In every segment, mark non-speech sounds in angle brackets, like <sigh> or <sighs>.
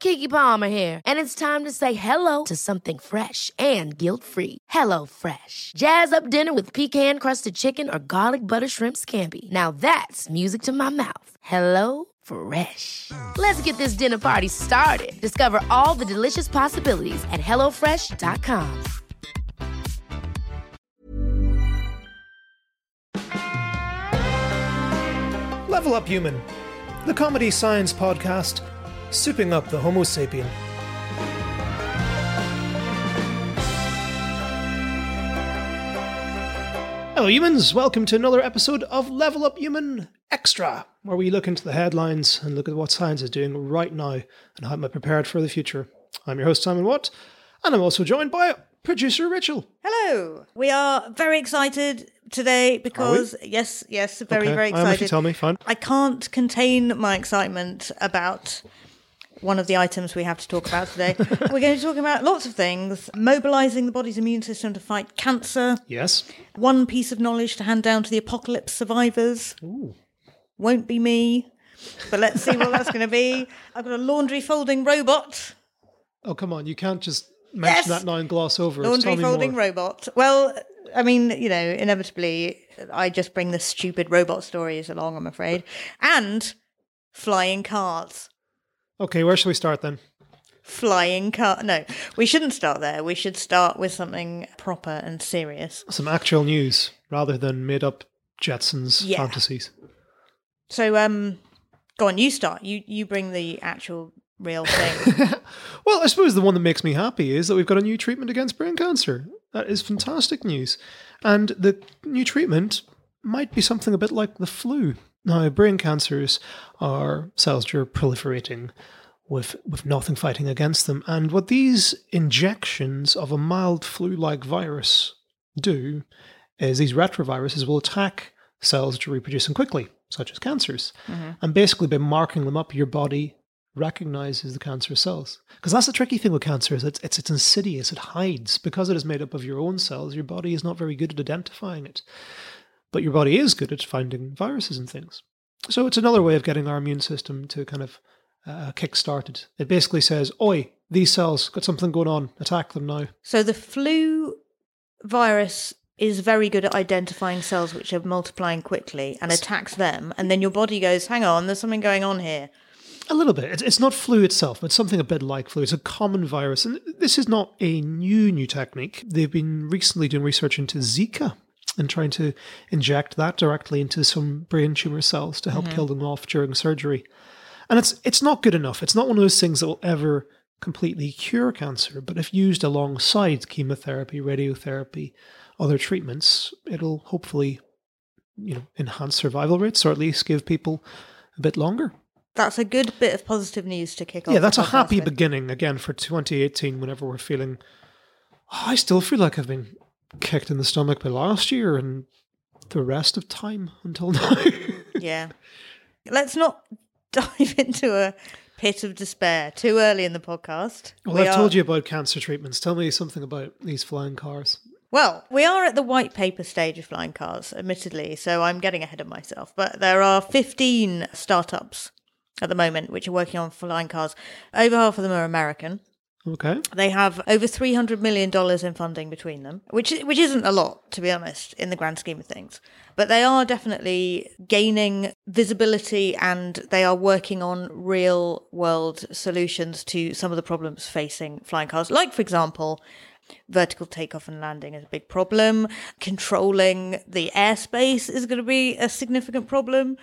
Keke Palmer here, and it's time to say hello to something fresh and guilt-free. Hello Fresh. Jazz up dinner with pecan-crusted chicken or garlic butter shrimp scampi. Now that's music to my mouth. Hello Fresh. Let's get this dinner party started. Discover all the delicious possibilities at hellofresh.com. Level Up Human, the comedy science podcast, souping up the Homo sapien. Hello, humans. Welcome to another episode of Level Up Human Extra, where we look into the headlines and look at what science is doing right now and how am I prepared for the future. I'm your host, Simon Watt, and I'm also joined by producer Rachel. Hello. We are very excited today because yes, yes, very Okay, very I am if you excited. tell me, fine. I can't contain my excitement about one of the items we have to talk about today. <laughs> We're going to talk about lots of things, mobilizing the body's immune system to fight cancer, Yes. one piece of knowledge to hand down to the apocalypse survivors. Ooh. Won't be me. But let's see what that's going to be. I've got a laundry folding robot. Oh, come on. You can't just mention Yes! that now and gloss over it. laundry folding robot. Well, I mean, you know, inevitably, I just bring the stupid robot stories along. I'm afraid, and flying cars. Okay, where should we start then? Flying car. No, we shouldn't start there. We should start with something proper and serious. Some actual news rather than made up Jetsons Yeah. fantasies. So, um, go on. You start. You you bring the actual real <laughs> thing. Well, I suppose the one that makes me happy is that we've got a new treatment against brain cancer. That is fantastic news. And the new treatment might be something a bit like the flu. Now, brain cancers are cells that are proliferating with, with nothing fighting against them. And what these injections of a mild flu like virus do is these retroviruses will attack cells that are reproducing quickly, such as cancers. Mm-hmm. And basically, by marking them up, your body recognizes the cancer cells. Because that's the tricky thing with cancer is it's, it's it's insidious. It hides because it is made up of your own cells. Your body is not very good at identifying it, but your body is good at finding viruses and things. So it's another way of getting our immune system to kind of uh, kick started. It basically says, "Oi, these cells got something going on. Attack them now." so the flu virus is very good at identifying cells which are multiplying quickly and attacks them, and then your body goes, "Hang on, there's something going on here." A little bit. It's, it's not flu itself, but something a bit like flu. It's a common virus. And this is not a new, new technique. They've been recently doing research into Zika and trying to inject that directly into some brain tumor cells to help mm-hmm. kill them off during surgery. And it's it's not good enough. It's not one of those things that will ever completely cure cancer, but if used alongside chemotherapy, radiotherapy, other treatments, it'll hopefully you know enhance survival rates or at least give people a bit longer. That's a good bit of positive news to kick off. Yeah, that's a happy with. beginning again for 2018 whenever we're feeling "Oh, I still feel like I've been kicked in the stomach by last year and the rest of time until <laughs> now. Yeah. Let's not <laughs> dive into a pit of despair too early in the podcast. well, We I've are- told you about cancer treatments. Tell me something about these flying cars. Well, we are at the white paper stage of flying cars, admittedly, so I'm getting ahead of myself. But there are 15 startups at the moment which are working on flying cars. Over half of them are American. Okay. They have over three hundred million dollars in funding between them, which which isn't a lot, to be honest, in the grand scheme of things. But they are definitely gaining visibility, and they are working on real world solutions to some of the problems facing flying cars. Like, for example, Vertical takeoff and landing is a big problem. Controlling the airspace is going to be a significant problem.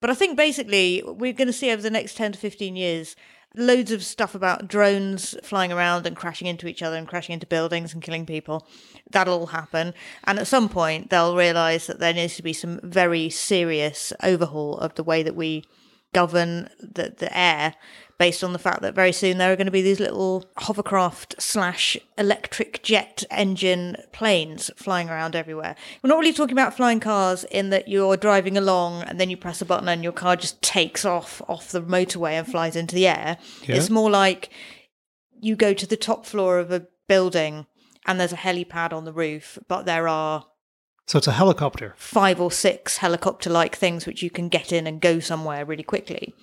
But I think basically we're going to see over the next 10 to 15 years loads of stuff about drones flying around and crashing into each other and crashing into buildings and killing people. That'll all happen. And at some point, they'll realize that there needs to be some very serious overhaul of the way that we govern the, the air based on the fact that very soon there are going to be these little hovercraft slash electric jet engine planes flying around everywhere. We're not really talking about flying cars in that you're driving along and then you press a button and your car just takes off off the motorway and flies into the air. Yeah. It's more like you go to the top floor of a building and there's a helipad on the roof, but there are So it's a helicopter. five or six helicopter like things which you can get in and go somewhere really quickly,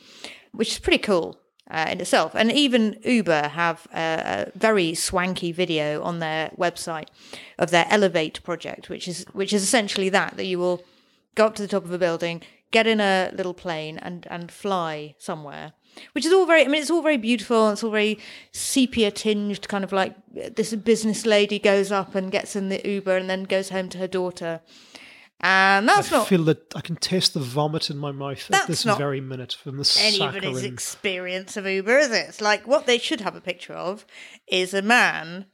which is pretty cool uh, in itself. And even Uber have a, a very swanky video on their website of their Elevate project, which is which is essentially that that you will go up to the top of a building, get in a little plane, and and fly somewhere. Which is all very, I mean, it's all very beautiful. and It's all very sepia tinged, kind of like this business lady goes up and gets in the Uber and then goes home to her daughter. And that's I not feel that I can taste the vomit in my mouth at this very minute from the anybody's saccharine. experience of Uber, is it? It's like what they should have a picture of is a man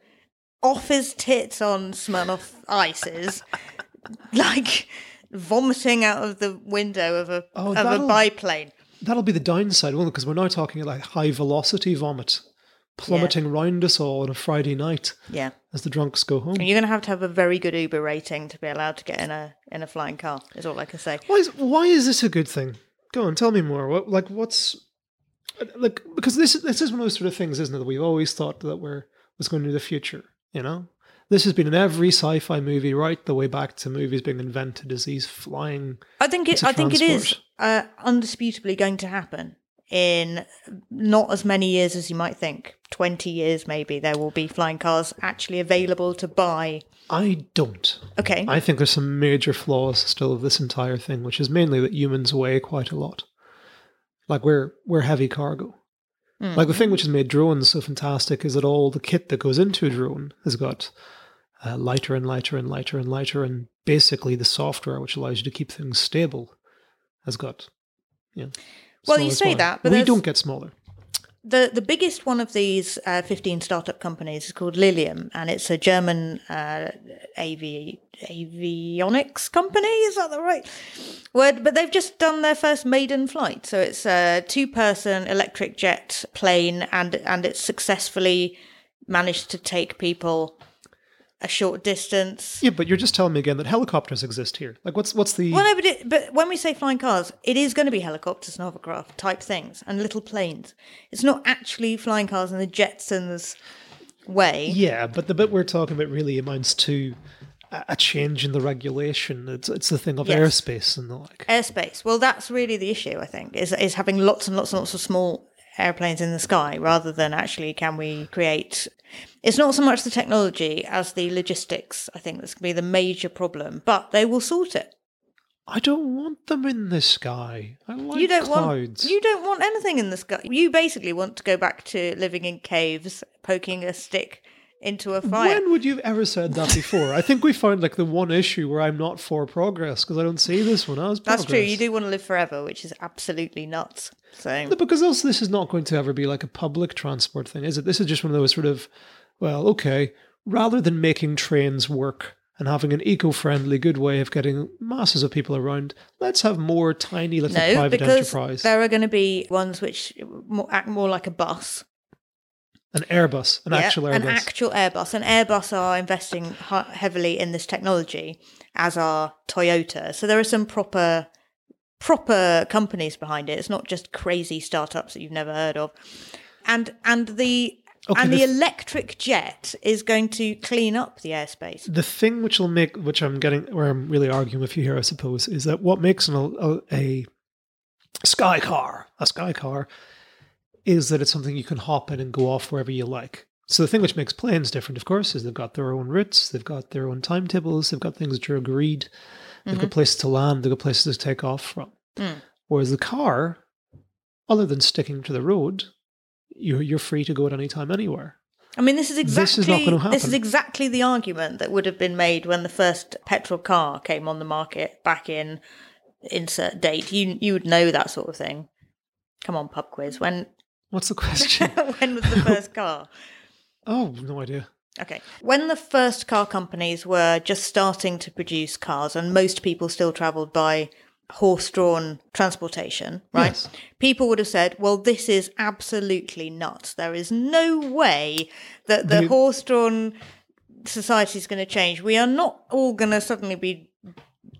off his tits on Smirnoff ices, <laughs> like vomiting out of the window of a Oh, of a biplane. That'll be the downside, won't it? Because we're now talking like high velocity vomit plummeting round us all on a Friday night Yeah. as the drunks go home. And you're going to have to have a very good Uber rating to be allowed to get in a in a flying car. Is all I can say. Why is why is this a good thing? Go on, tell me more. What like what's like because this this is one of those sort of things, isn't it? That we've always thought that we're was going to be the future. You know, this has been in every sci-fi movie right the way back to movies being invented as these flying. I think it. I think it is uh, undisputably going to happen in not as many years as you might think. Twenty years, maybe there will be flying cars actually available to buy. I don't. Okay, I think there's some major flaws still of this entire thing, which is mainly that humans weigh quite a lot. Like we're we're heavy cargo. Like the thing which has made drones so fantastic is that all the kit that goes into a drone has got uh, lighter and lighter and lighter and lighter, and basically the software which allows you to keep things stable has got. You know, Well, you say that, but we there's- don't get smaller. The the biggest one of these uh, 15 startup companies is called Lilium, and it's a German uh, avi- avionics company. Is that the right word? But they've just done their first maiden flight, so it's a two-person electric jet plane, and and it's successfully managed to take people a short distance. Yeah, but you're just telling me again that helicopters exist here. Like, what's what's the? Well, no, but, it, but when we say flying cars, it is going to be helicopters and hovercraft type things and little planes. It's not actually flying cars in the Jetsons way. Yeah, but the bit we're talking about really amounts to a change in the regulation. It's it's the thing of Yes. airspace and the like. Airspace. Well, that's really the issue, I think, is, is having lots and lots and lots of small airplanes in the sky rather than actually can we create. It's not so much the technology as the logistics, I think, that's going to be the major problem, but they will sort it. I don't want them in the sky. I like you don't clouds. want you don't want anything in the sky. You basically want to go back to living in caves, poking a stick into a fire. When would you have ever said that before? I think we found like the one issue where I'm not for progress because I don't see this one as progress. That's true. You do want to live forever, which is absolutely nuts. So Because also this is not going to ever be like a public transport thing, is it? This is just one of those sort of, well, okay, rather than making trains work and having an eco-friendly, good way of getting masses of people around, let's have more tiny little no, private because enterprise. there are going to be ones which act more like a bus. An Airbus, an actual Airbus. An actual Airbus. And Airbus are investing heavily in this technology, as are Toyota. So there are some proper proper companies behind it. It's not just crazy startups that you've never heard of. And and the Okay, and the the, f- electric jet is going to clean up the airspace. the thing which will make, which I'm getting, where I'm really arguing with you here, I suppose, is that what makes an, a, a sky car a sky car is that it's something you can hop in and go off wherever you like. So the thing which makes planes different, of course, is they've got their own routes, they've got their own timetables, they've got things that are agreed, they've got places to land, they've got places to take off from. Mm. Whereas the car, other than sticking to the road, you're you're free to go at any time anywhere. I mean, this is exactly This is this is exactly the argument that would have been made when the first petrol car came on the market back in insert date. You you would know that sort of thing. Come on, pub quiz. When What's the question? <laughs> when was the first car? <laughs> oh, no idea. Okay. When the first car companies were just starting to produce cars and most people still travelled by horse drawn transportation, right? Yes. People would have said, well, this is absolutely nuts. There is no way that the horse drawn society is going to change. We are not all going to suddenly be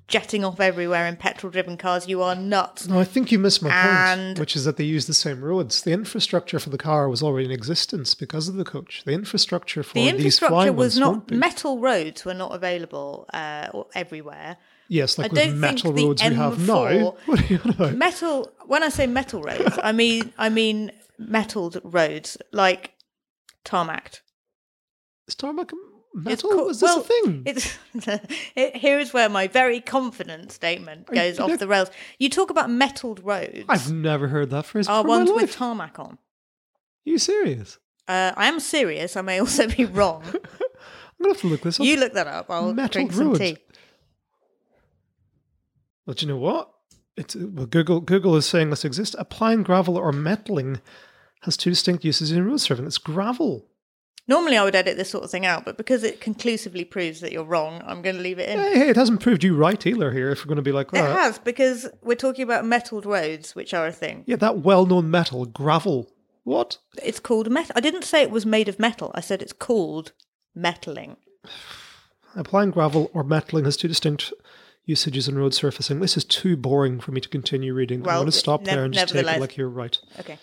jetting off everywhere in petrol driven cars. You are nuts. No, I think you missed my point, And- which is that they use the same roads. The infrastructure for the car was already in existence because of the coach. The infrastructure for The these infrastructure was not metal roads were not available uh, everywhere. Yes, like I with metal roads we have now. <laughs> What are you about? metal when i say metal roads i mean i mean metalled roads like tarmac Is tarmac metal? co- Was this well, a thing? it's <laughs> it, here's where my very confident statement goes off the rails you talk about metalled roads I've never heard that phrase are ones with tarmac on Are you serious? uh, i am serious i may also be wrong <laughs> I'm gonna have to look this up. you look that up i'll Metalled drink some tea. tea But you know what? It's well, Google. Google is saying this exists. Applying gravel or metaling has two distinct uses in road surfing. It's gravel. Normally i would edit this sort of thing out but because it conclusively proves that you're wrong i'm going to leave it in Hey, hey, it hasn't proved you right either. Here, if we're going to be like that, it has because we're talking about metalled roads which are a thing Yeah, that well-known metal, gravel. What? It's called metal. I didn't say it was made of metal. I said it's called metaling. <sighs> Applying gravel or metaling has two distinct usages in road surfacing. This is too boring for me to continue reading. I want to stop nev- there and just take it like you're right. Okay.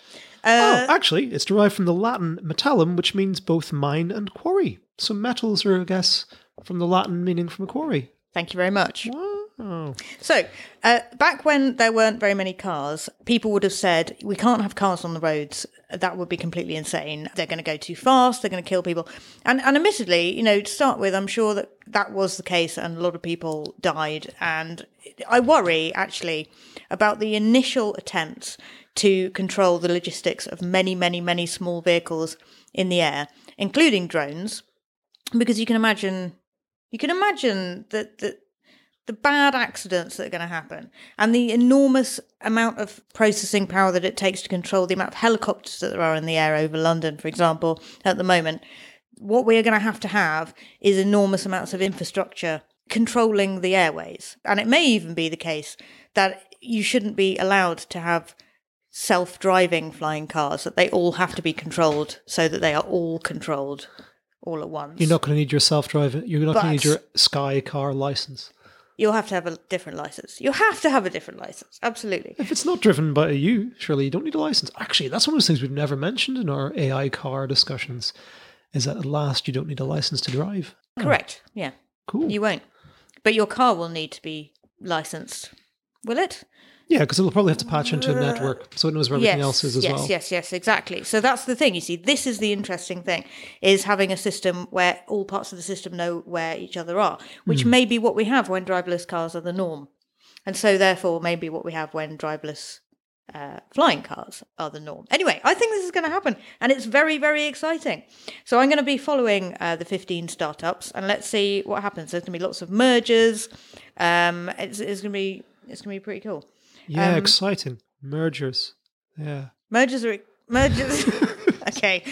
Oh, Uh, actually, it's derived from the Latin metallum, which means both mine and quarry. So metals are, I guess, from the Latin meaning from a quarry. thank you very much. Wow. So, uh, back when there weren't very many cars, people would have said, we can't have cars on the roads. That would be completely insane. They're going to go too fast. They're going to kill people. And, and admittedly, you know, to start with, I'm sure that that was the case and a lot of people died. And I worry, actually, about the initial attempts to control the logistics of many, many, many small vehicles in the air, including drones, because you can imagine, you can imagine that, that the bad accidents that are going to happen and the enormous amount of processing power that it takes to control the amount of helicopters that there are in the air over London, for example, at the moment, what we are going to have to have is enormous amounts of infrastructure controlling the airways. And it may even be the case that you shouldn't be allowed to have self driving flying cars, that they all have to be controlled so that they are all controlled all at once. You're not going to need your self-driving. You're not going to need your Sky car license. You'll have to have a different license. You have to have a different license. Absolutely. If it's not driven by you, surely you don't need a license. Actually, that's one of those things we've never mentioned in our AI car discussions. Is that at last you don't need a license to drive? Correct. Yeah. Cool. You won't. But your car will need to be licensed. Will it? Yeah, because it'll probably have to patch into a network, so it knows where everything else is as yes, well. Yes, yes, yes, exactly. So that's the thing. You see, this is the interesting thing: is having a system where all parts of the system know where each other are, which Hmm. may be what we have when driverless cars are the norm, and so therefore maybe what we have when driverless uh, flying cars are the norm. Anyway, I think this is going to happen, and it's very, very exciting. So I'm going to be following uh, the 15 startups, and let's see what happens. There's going to be lots of mergers. Um, it's, it's going to be it's going to be pretty cool. Yeah, Um, exciting mergers. Yeah. Mergers are mergers. <laughs> okay,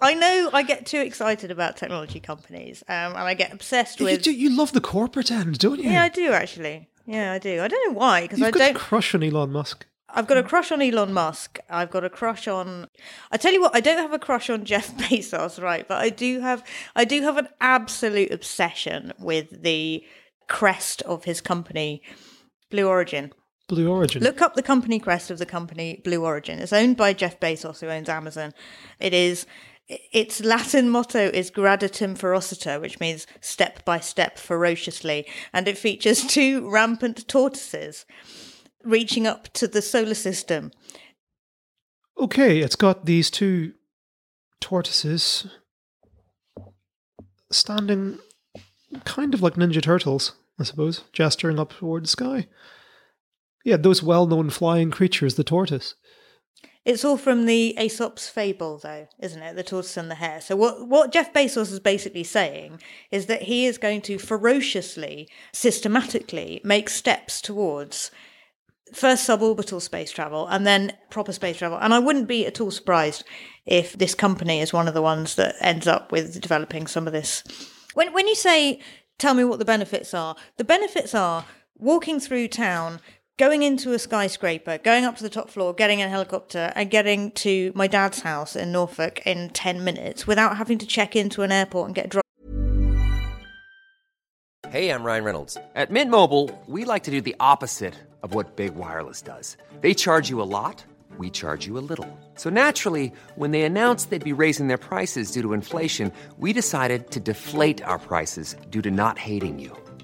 I, know I get too excited about technology companies, um, and I get obsessed You, with. do, you love the corporate end, don't you? Yeah, I do actually. Yeah, I do. I don't know why, because I got don't. a crush on Elon Musk. I've got a crush on Elon Musk. I've got a crush on. I tell you what, I don't have a crush on Jeff <laughs> Bezos, right? But I do have. I do have an absolute obsession with the crest of his company, Blue Origin. Blue Origin. Look up the company crest of the company Blue Origin. It's owned by Jeff Bezos, who owns Amazon. It is its Latin motto is gradatim ferociter, which means step by step ferociously, and it features <laughs> two rampant tortoises reaching up to the solar system. Okay, it's got these two tortoises standing kind of like Ninja Turtles, I suppose, gesturing up toward the sky. Yeah, those well known flying creatures, the tortoise. It's all from the Aesop's fable, though, isn't it? The tortoise and the hare. So what what Jeff Bezos is basically saying is that he is going to ferociously, systematically make steps towards first suborbital space travel and then proper space travel. And I wouldn't be at all surprised if this company is one of the ones that ends up with developing some of this. When when you say tell me what the benefits are, the benefits are walking through town, going into a skyscraper, going up to the top floor, getting a helicopter, and getting to my dad's house in Norfolk in 10 minutes without having to check into an airport and get dropped. Hey, I'm Ryan Reynolds. At Mint Mobile, we like to do the opposite of what Big Wireless does. They charge you a lot, we charge you a little. So naturally, when they announced they'd be raising their prices due to inflation, we decided to deflate our prices due to not hating you.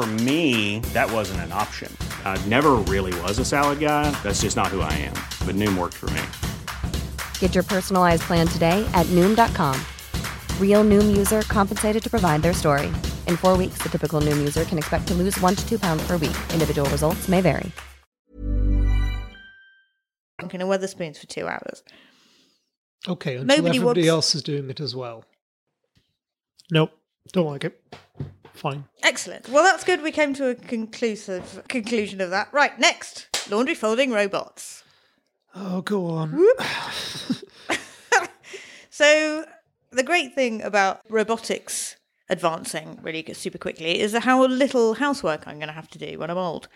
For me, that wasn't an option. I never really was a salad guy. That's just not who I am. But Noom worked for me. Get your personalized plan today at Noom.com. Real Noom user compensated to provide their story. In four weeks, the typical Noom user can expect to lose one to two pounds per week. Individual results may vary. drinking a Wetherspoons for two hours. Okay, until Nobody everybody wants- else is doing it as well. Nope, don't like it. Fine. Excellent. Well, that's good. We came to a conclusive conclusion of that. Right, next laundry folding robots. Oh, go on. <laughs> So, the great thing about robotics advancing really super quickly is how little housework I'm going to have to do when I'm old.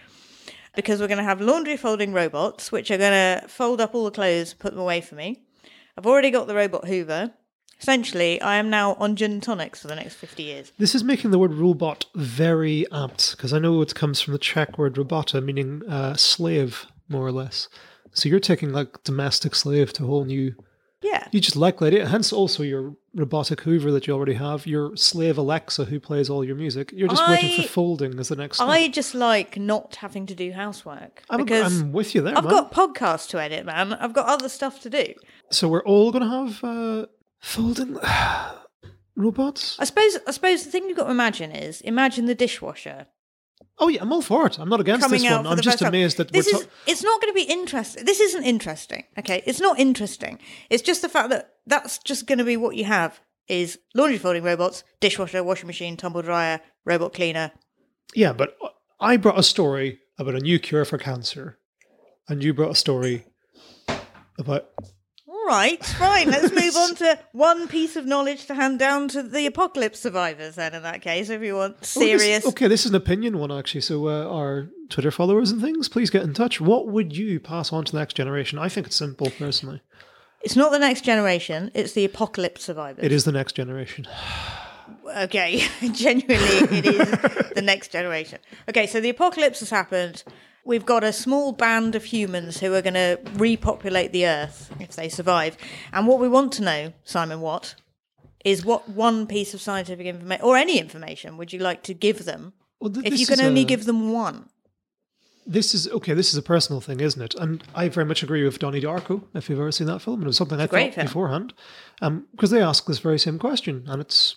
Because we're going to have laundry folding robots, which are going to fold up all the clothes, put them away for me. I've already got the robot Hoover. Essentially, I am now on gin and tonics for the next 50 years. This is making the word robot very apt because I know it comes from the Czech word robota, meaning uh, slave, more or less. So you're taking like domestic slave to a whole new. Yeah. You just like that idea. Hence, also your robotic Hoover that you already have, your slave Alexa who plays all your music. You're just waiting for folding as the next. I just like not having to do housework. I'm, because I'm with you there, I've man. got podcasts to edit, man. I've got other stuff to do. So we're all going to have uh, folding <sighs> robots. I suppose. I suppose the thing you've got to imagine is imagine the dishwasher Oh yeah, I'm all for it. I'm not against coming this one. I'm just first time. amazed that this we're. is. ta- it's not going to be interesting. This isn't interesting. Okay, it's not interesting. It's just the fact that that's just going to be what you have is laundry folding robots, dishwasher, washing machine, tumble dryer, robot cleaner. Yeah, but I brought a story about a new cure for cancer, and you brought a story about. All right, fine. Let's <laughs> move on to one piece of knowledge to hand down to the apocalypse survivors. Then, in that case, if you want Oh, this- serious. okay, this is an opinion one actually. So uh, our Twitter followers and things, please get in touch. What would you pass on to the next generation? I think it's simple, personally. It's not the next generation. It's the apocalypse survivors. It is the next generation. <sighs> Okay, <laughs> genuinely, it is the <laughs> next generation. Okay, so the apocalypse has happened. We've got a small band of humans who are going to repopulate the Earth if they survive. And what we want to know, Simon Watt, is what one piece of scientific information or any information would you like to give them Well, th- if you can only a- give them one? This is okay. This is a personal thing, isn't it? And I very much agree with Donnie Darko. If you've ever seen that film, and it was something I a great thought film. beforehand, um, because they ask this very same question, and it's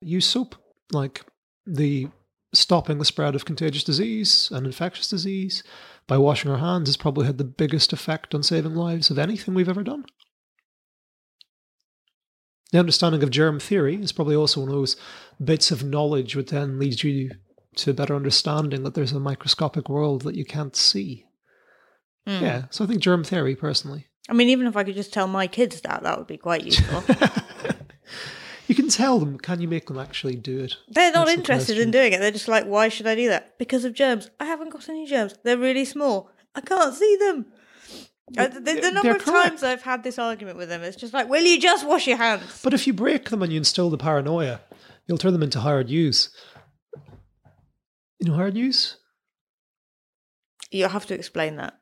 use soap like the stopping the spread of contagious disease and infectious disease by washing our hands has probably had the biggest effect on saving lives of anything we've ever done. The understanding of germ theory is probably also one of those bits of knowledge which then leads you to a better understanding that there's a microscopic world that you can't see. Hmm. Yeah, so I think germ theory personally. I mean, even if I could just tell my kids that, that would be quite useful. <laughs> You can tell them. Can you make them actually do it? They're not That's the interested in doing it. They're just like, why should I do that? Because of germs. I haven't got any germs. They're really small. I can't see them. Uh, the, the number of correct. times I've had this argument with them, it's just like, will you just wash your hands? But if you break them and you instill the paranoia, you'll turn them into Howard Hughes. You know Howard Hughes? You have to explain that.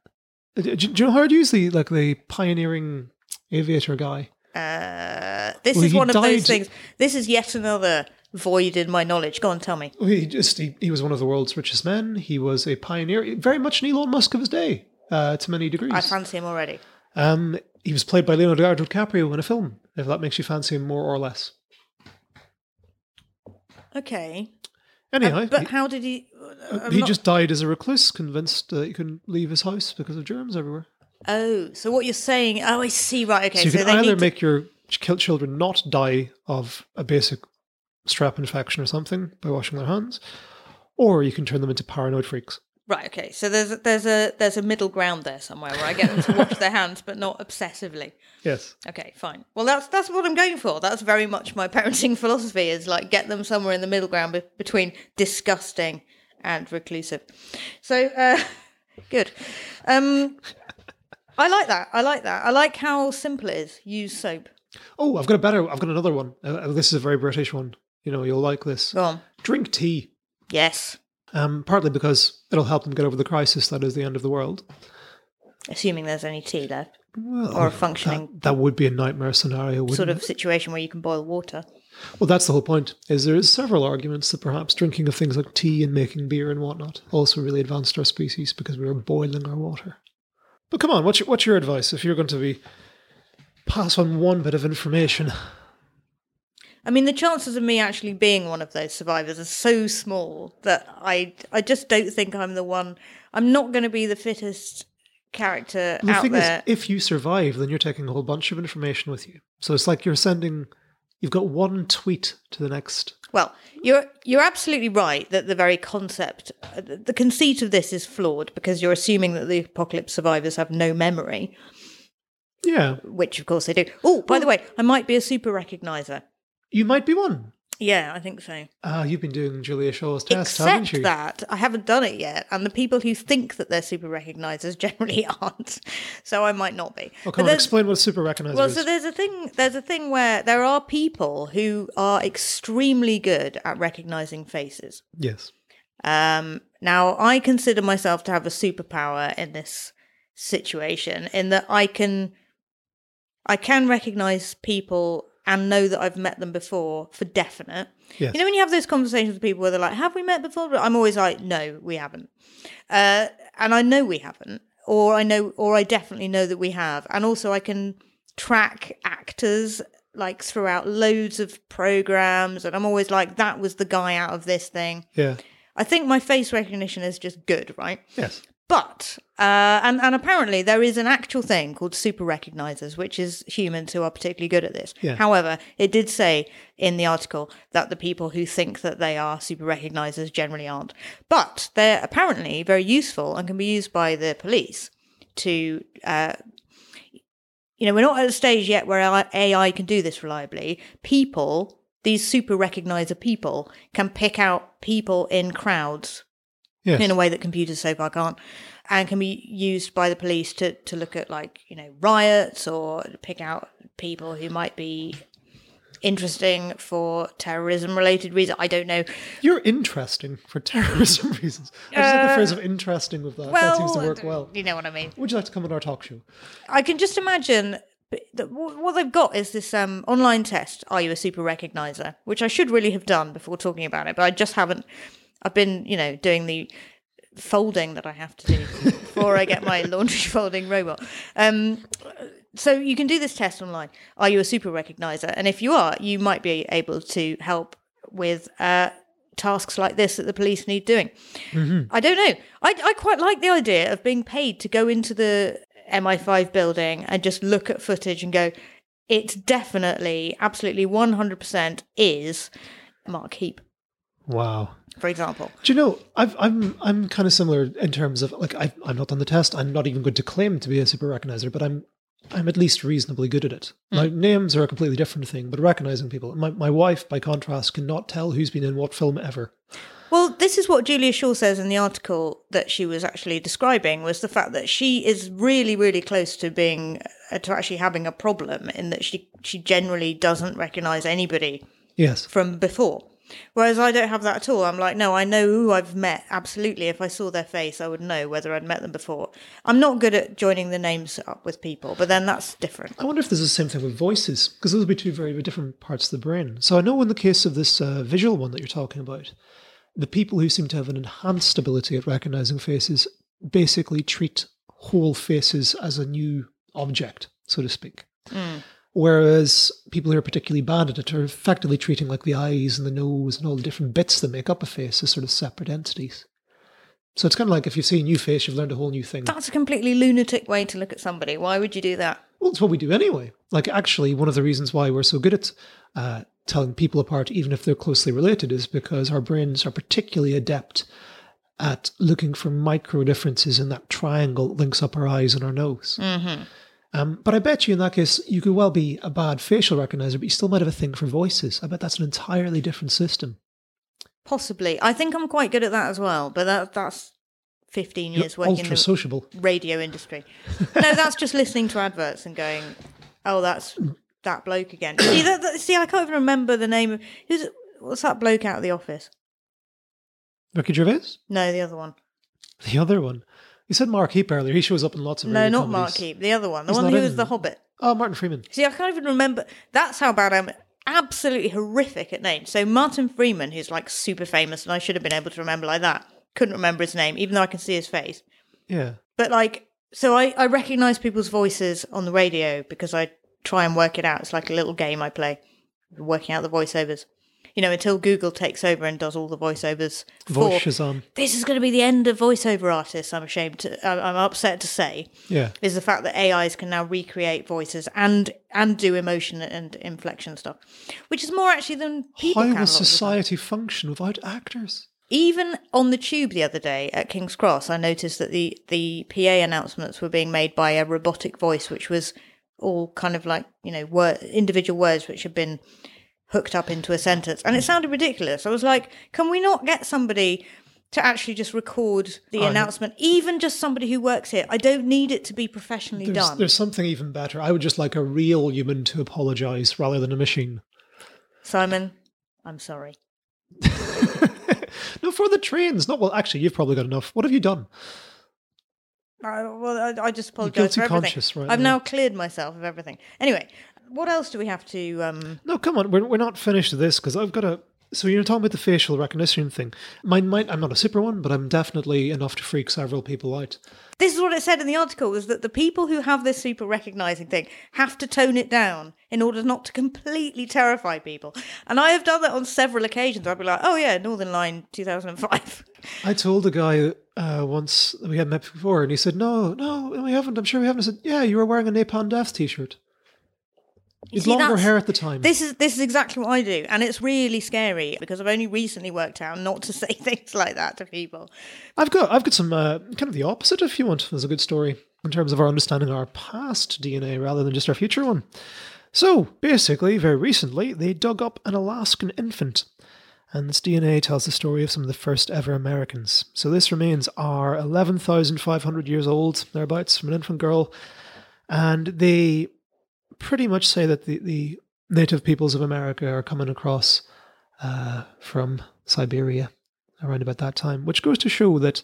Uh, Do, do you know Howard Hughes? The like the pioneering aviator guy. Uh, this Well, is one of those things. This is yet another void in my knowledge. Go on, tell me. He just he, he was one of the world's richest men. He was a pioneer, very much an Elon Musk of his day, uh, to many degrees. I fancy him already. Um, he was played by Leonardo DiCaprio in a film. If that makes you fancy him more or less. Okay. Anyhow, Uh, but he, how did he? uh, I'm he not- just died as a recluse, convinced that he couldn't leave his house because of germs everywhere. Oh, so what you're saying? Oh, I see. Right. Okay. so you So, can they either need to- make your children not die of a basic strep infection or something by washing their hands, or you can turn them into paranoid freaks. Right. Okay. So there's a, there's a there's a middle ground there somewhere where I get them to wash their hands, but not obsessively. Yes. Okay, fine. Well, that's that's what I'm going for. That's very much my parenting <laughs> philosophy is like get them somewhere in the middle ground be- between disgusting and reclusive. So, uh, <laughs> good. Um, I like that. I like that. I like how simple it is. Use soap. Oh, I've got a better. I've got another one. Uh, this is a very British one. You know, you'll like this. Go on. Drink tea. Yes. Um, partly because it'll help them get over the crisis that is the end of the world. Assuming there's any tea left, Well, or a functioning That, that would be a nightmare scenario. Wouldn't sort of it? situation where you can boil water. Well, that's the whole point. Is there is several arguments that perhaps drinking of things like tea and making beer and whatnot also really advanced our species because we were boiling our water. But come on, what's your, what's your advice if you're going to be pass on one bit of information? I mean, the chances of me actually being one of those survivors are so small that I I just don't think I'm the one. I'm not going to be the fittest character The out thing there. is, if you survive, then you're taking a whole bunch of information with you. So it's like you're sending. You've got one tweet to the next. Well, you're you're absolutely right that the very concept, the the conceit of this is flawed because you're assuming that the apocalypse survivors have no memory, Yeah, which of course they do. Oh, by the way, I might be a super recognizer. you might be one. Yeah, I think so. Ah, you've been doing Julia Shaw's test, haven't Except you? that I haven't done it yet, and the people who think that they're super recognizers <laughs> generally aren't. So I might not be. Oh, But come on, explain what a super recognizer Well, is. Well, so there's a thing. There's a thing where there are people who are extremely good at recognizing faces. yes. Um, now, I consider myself to have a superpower in this situation, in that I can, I can recognize people and know that I've met them before for definite. Yes. You know, when you have those conversations with people where they're like, "Have we met before?" But I'm always like, "No, we haven't," uh, and I know we haven't, or I know, or I definitely know that we have, and also I can track actors like throughout loads of programs, and I'm always like, "That was the guy out of this thing." Yeah. I think my face recognition is just good, right? Yes. But uh, and and apparently there is an actual thing called super recognizers, which is humans who are particularly good at this. Yeah. However, it did say in the article that the people who think that they are super recognizers generally aren't. But they're apparently very useful and can be used by the police to. Uh, you know, we're not at a stage yet where AI can do this reliably. People, these super recognizer people, can pick out people in crowds Yes. in a way that computers so far can't, and can be used by the police to, to look at like you know riots or pick out people who might be interesting for terrorism related reasons. I don't know. You're interesting for terrorism <laughs> reasons. I just like the phrase of interesting with that. that seems to work well. You know what I mean. Would you like to come on our talk show? I can just imagine that wh- what they've got is this um, online test. Are you a super recognizer? Which I should really have done before talking about it, but I just haven't. I've been, you know, doing the folding that I have to do before I get my <laughs> laundry folding robot. Um, so you can do this test online. Are you a super recognizer? And if you are, you might be able to help with uh, tasks like this that the police need doing. I don't know. I, I quite like the idea of being paid to go into the MI5 building and just look at footage and go, it's definitely, absolutely 100% is Mark Heap, Wow. For example. Do you know? I've, I'm I'm kind of similar in terms of like I've, I'm not on the test. I'm not even going to claim to be a super recognizer, but I'm I'm at least reasonably good at it. Like names are a completely different thing, but recognizing people. My my wife, by contrast, cannot tell who's been in what film ever. Well, this is what Julia Shaw says in the article that she was actually describing was the fact that she is really, really close to being uh, to actually having a problem in that she she generally doesn't recognise anybody Yes. from before. Whereas I don't have that at all. I'm like, no, I know who I've met. Absolutely. If I saw their face, I would know whether I'd met them before. I'm not good at joining the names up with people, but then that's different. I wonder if there's the same thing with voices, because those would be two very different parts of the brain. So I know in the case of this uh, visual one that you're talking about, the people who seem to have an enhanced ability at recognizing faces basically treat whole faces as a new object, so to speak. Whereas people who are particularly bad at it are effectively treating like the eyes and the nose and all the different bits that make up a face as sort of separate entities. So it's kind of like if you see a new face, you've learned a whole new thing. That's a completely lunatic way to look at somebody. Why would you do that? Well, it's what we do anyway. Like, actually, one of the reasons why we're so good at uh, telling people apart, even if they're closely related, is because our brains are particularly adept at looking for micro differences in that triangle that links up our eyes and our nose. Mm-hmm. Um, but I bet you in that case, you could well be a bad facial recognizer, but you still might have a thing for voices. I bet that's an entirely different system. Possibly. I think I'm quite good at that as well, but that that's 15 You're years working in the sociable. radio industry. no, that's just listening to adverts and going, "Oh, that's that bloke again." <coughs> see, that, that- see, I can't even remember the name of who's what's that bloke out of the office? Ricky Gervais? No, the other one. The other one. You said Mark Heap earlier. He shows up in lots of No, not Mark. Heap. The other one, the He's one who was the. Hobbit. Oh, Martin Freeman. See, I can't even remember. That's how bad I'm. Absolutely horrific at names. So Martin Freeman, who's like super famous, and I should have been able to remember like that. Couldn't remember his name, even though I can see his face. Yeah. But like, so I, I recognize people's voices on the radio because I try and work it out. It's like a little game I play, working out the voiceovers. You know, until Google takes over and does all the voiceovers. Voice Shazam. this is going to be the end of voiceover artists. I'm ashamed to. I'm upset to say Yeah. is the fact that AIs can now recreate voices and and do emotion and inflection stuff, which is more actually than people How can. will a lot of the time. society function without actors? Even on the tube the other day at King's Cross, I noticed that the the PA announcements were being made by a robotic voice, which was all kind of like you know word, individual words which had been hooked up into a sentence, and it mm. sounded ridiculous. I was like, can we not get somebody? To actually just record the oh, I announcement, even just somebody who works here. I don't need it to be professionally There's, done. there's something even better. I would just like a real human to apologize rather than a machine. Simon, I'm sorry. <laughs> No, for the trains. Not well. Actually, you've probably got enough. What have you done? I, well, I, I just apologise guilty for everything. conscious right I've now. now cleared myself of everything. Anyway, what else do we have to? Um, No, come on. We're, we're not finished with this because I've got a. So you're talking about the facial recognition thing. Mine might. I'm not a super one, but I'm definitely enough to freak several people out. this is what it said in the article: was that the people who have this super recognizing thing have to tone it down in order not to completely terrify people. And I have done that on several occasions. I'd be like, "Oh yeah, Northern Line, 2005." I told a guy uh, once that we had met before, and he said, "No, no, we haven't. I'm sure we haven't." I said, "Yeah, you were wearing a Napalm Death T-shirt. Had See, longer hair at the time." This is this is exactly what I do, and it's really scary because I've only recently worked out not to <laughs> say things like that to people. I've got I've got some uh, kind of the opposite if you want as a good story in terms of our understanding our past DNA rather than just our future one. So basically, very recently, they dug up an Alaskan infant, and this DNA tells the story of some of the first ever Americans. So this remains are eleven thousand five hundred years old thereabouts from an infant girl, and they pretty much say that the, the native peoples of America are coming across uh, from Siberia around about that time, which goes to show that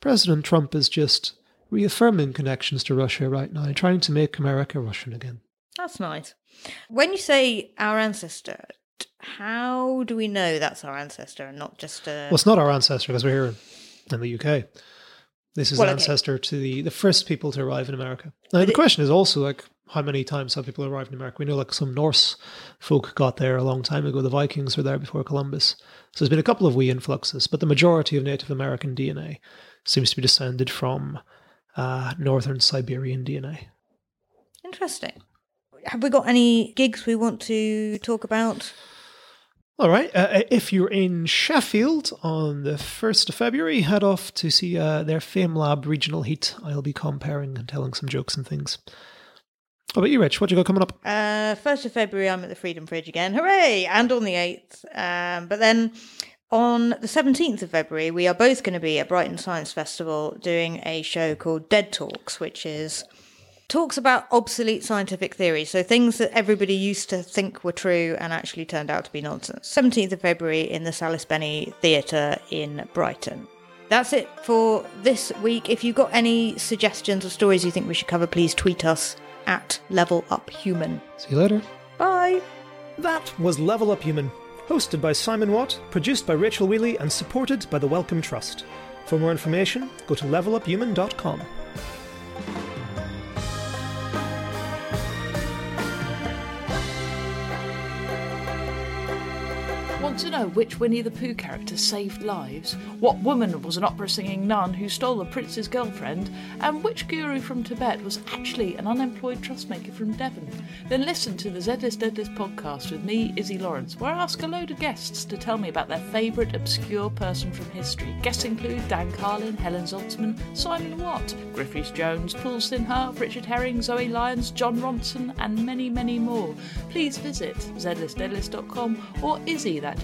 President Trump is just reaffirming connections to Russia right now, and trying to make America Russian again. That's nice. When you say our ancestor, how do we know that's our ancestor and not just a? Well, it's not our ancestor because we're here in the UK. This is Well, okay. ancestor to the, the first people to arrive in America. Now, the question is also like, how many times have people arrived in America? We know like some Norse folk got there a long time ago. The Vikings were there before Columbus. So there's been a couple of wee influxes, but the majority of Native American DNA seems to be descended from uh, northern Siberian DNA. Interesting. Have we got any gigs we want to talk about? All right. Uh, if you're in Sheffield on the 1st of February, head off to see uh, their FameLab Regional Heat. I'll be comparing and telling some jokes and things. How about you, Rich? What you got coming up? Uh, 1st of February, I'm at the Freedom Fridge again. Hooray! And on the 8th. Um, but then on the 17th of February, we are both going to be at Brighton Science Festival doing a show called Dead Talks, which is talks about obsolete scientific theories. So things that everybody used to think were true and actually turned out to be nonsense. 17th of February in the Sallis Benney Theatre in Brighton. That's it for this week. If you've got any suggestions or stories you think we should cover, please tweet us at Level Up Human. See you later. Bye. That was Level Up Human, hosted by Simon Watt, produced by Rachel Wheely, and supported by the Wellcome Trust. For more information, go to leveluphuman.com. Want to know which Winnie the Pooh character saved lives? What woman was an opera singing nun who stole the prince's girlfriend? And which guru from Tibet was actually an unemployed trustmaker from Devon? Then listen to the Zlist Deadlist podcast with me, Iszi Lawrence, where I ask a load of guests to tell me about their favourite obscure person from history. Guests include Dan Carlin, Helen Zaltzman, Simon Watt, Griffiths Jones, Paul Sinha, Richard Herring, Zoe Lyons, Jon Ronson, and many, many more. Please visit zlistdeadlist.com or Izzy, that